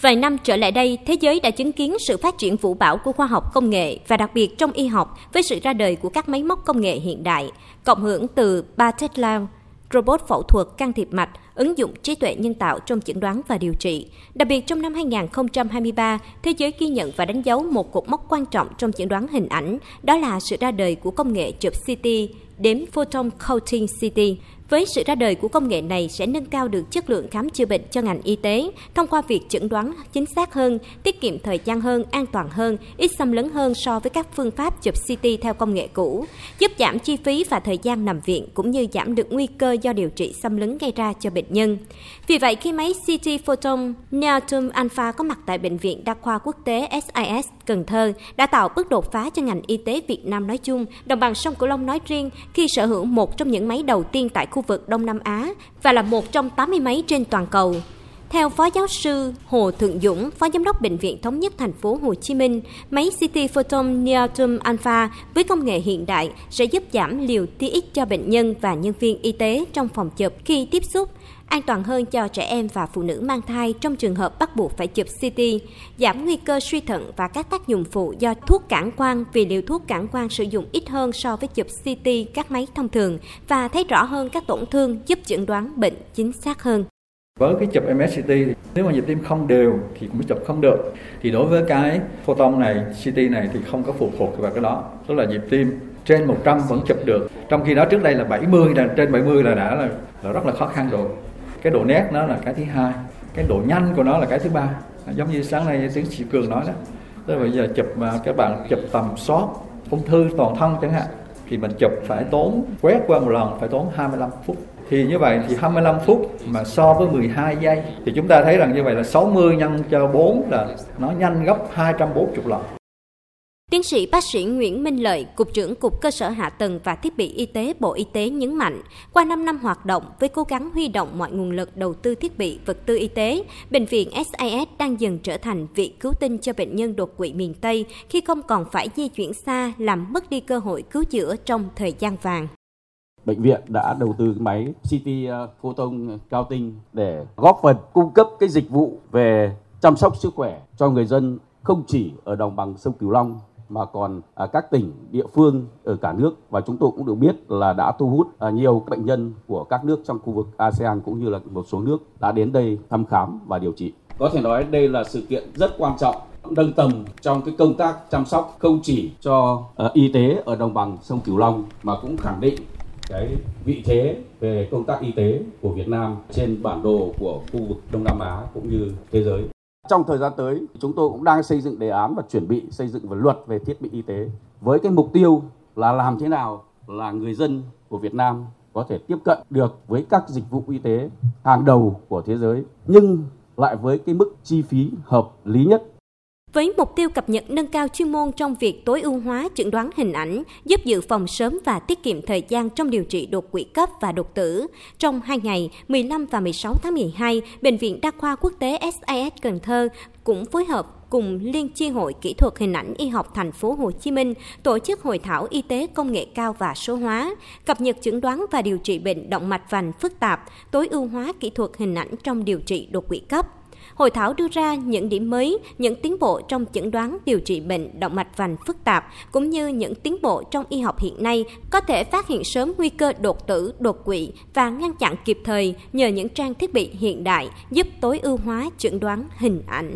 Vài năm trở lại đây, thế giới đã chứng kiến sự phát triển vũ bão của khoa học công nghệ và đặc biệt trong y học với sự ra đời của các máy móc công nghệ hiện đại, cộng hưởng từ ba Tesla, robot phẫu thuật can thiệp mạch, ứng dụng trí tuệ nhân tạo trong chẩn đoán và điều trị. Đặc biệt trong năm 2023, thế giới ghi nhận và đánh dấu một cột mốc quan trọng trong chẩn đoán hình ảnh, đó là sự ra đời của công nghệ chụp CT đếm Photon Counting CT. Với sự ra đời của công nghệ này sẽ nâng cao được chất lượng khám chữa bệnh cho ngành y tế thông qua việc chẩn đoán chính xác hơn, tiết kiệm thời gian hơn, an toàn hơn, ít xâm lấn hơn so với các phương pháp chụp CT theo công nghệ cũ, giúp giảm chi phí và thời gian nằm viện cũng như giảm được nguy cơ do điều trị xâm lấn gây ra cho bệnh nhân. Vì vậy, khi máy CT Photon Neotum Alpha có mặt tại Bệnh viện Đa khoa Quốc tế SIS Cần Thơ đã tạo bước đột phá cho ngành y tế Việt Nam nói chung, đồng bằng sông Cửu Long nói riêng khi sở hữu một trong những máy đầu tiên tại khu vực Đông Nam Á và là một trong 80 máy trên toàn cầu. Theo Phó Giáo sư Hồ Thượng Dũng, Phó Giám đốc Bệnh viện Thống nhất Thành phố Hồ Chí Minh, máy CT Photon Neotum Alpha với công nghệ hiện đại sẽ giúp giảm liều TX cho bệnh nhân và nhân viên y tế trong phòng chụp khi tiếp xúc, an toàn hơn cho trẻ em và phụ nữ mang thai trong trường hợp bắt buộc phải chụp CT, giảm nguy cơ suy thận và các tác dụng phụ do thuốc cản quang vì liều thuốc cản quang sử dụng ít hơn so với chụp CT các máy thông thường và thấy rõ hơn các tổn thương giúp chẩn đoán bệnh chính xác hơn. Với cái chụp MSCT nếu mà nhịp tim không đều thì cũng chụp không được. Thì đối với cái photon này, CT này thì không có phụ thuộc vào cái đó. Tức là nhịp tim trên 100 vẫn chụp được. Trong khi đó trước đây là 70 là trên 70 là đã là, là rất là khó khăn rồi. Cái độ nét nó là cái thứ hai, cái độ nhanh của nó là cái thứ ba. À, giống như sáng nay tiến sĩ Cường nói đó. Tức là bây giờ chụp mà các bạn chụp tầm soát ung thư toàn thân chẳng hạn thì mình chụp phải tốn quét qua một lần phải tốn 25 phút thì như vậy thì 25 phút mà so với 12 giây thì chúng ta thấy rằng như vậy là 60 nhân cho 4 là nó nhanh gấp 240 lần. Tiến sĩ bác sĩ Nguyễn Minh Lợi, Cục trưởng Cục Cơ sở Hạ tầng và Thiết bị Y tế Bộ Y tế nhấn mạnh, qua 5 năm hoạt động với cố gắng huy động mọi nguồn lực đầu tư thiết bị, vật tư y tế, Bệnh viện SIS đang dần trở thành vị cứu tinh cho bệnh nhân đột quỵ miền Tây khi không còn phải di chuyển xa làm mất đi cơ hội cứu chữa trong thời gian vàng bệnh viện đã đầu tư máy CT ờ, photon cao tinh để góp phần cung cấp cái dịch vụ về chăm sóc sức khỏe cho người dân không chỉ ở đồng bằng sông Cửu Long mà còn các tỉnh, địa phương, ở cả nước và chúng tôi cũng được biết là đã thu hút ờ, nhiều bệnh nhân của các nước trong khu vực ASEAN cũng như là một số nước đã đến đây thăm khám và điều trị. Có thể nói đây là sự kiện rất quan trọng, nâng tầm trong cái công tác chăm sóc không chỉ cho ờ, y tế ở đồng bằng sông Cửu Long mà cũng khẳng định cái vị thế về công tác y tế của Việt Nam trên bản đồ của khu vực Đông Nam Á cũng như thế giới. Trong thời gian tới, chúng tôi cũng đang xây dựng đề án và chuẩn bị xây dựng và luật về thiết bị y tế với cái mục tiêu là làm thế nào là người dân của Việt Nam có thể tiếp cận được với các dịch vụ y tế hàng đầu của thế giới nhưng lại với cái mức chi phí hợp lý nhất với mục tiêu cập nhật nâng cao chuyên môn trong việc tối ưu hóa chẩn đoán hình ảnh, giúp dự phòng sớm và tiết kiệm thời gian trong điều trị đột quỵ cấp và đột tử. Trong hai ngày 15 và 16 tháng 12, Bệnh viện Đa khoa Quốc tế SIS Cần Thơ cũng phối hợp cùng Liên chi hội kỹ thuật hình ảnh y học thành phố Hồ Chí Minh tổ chức hội thảo y tế công nghệ cao và số hóa, cập nhật chẩn đoán và điều trị bệnh động mạch vành phức tạp, tối ưu hóa kỹ thuật hình ảnh trong điều trị đột quỵ cấp. Hội thảo đưa ra những điểm mới, những tiến bộ trong chẩn đoán điều trị bệnh động mạch vành phức tạp cũng như những tiến bộ trong y học hiện nay có thể phát hiện sớm nguy cơ đột tử, đột quỵ và ngăn chặn kịp thời nhờ những trang thiết bị hiện đại giúp tối ưu hóa chẩn đoán hình ảnh.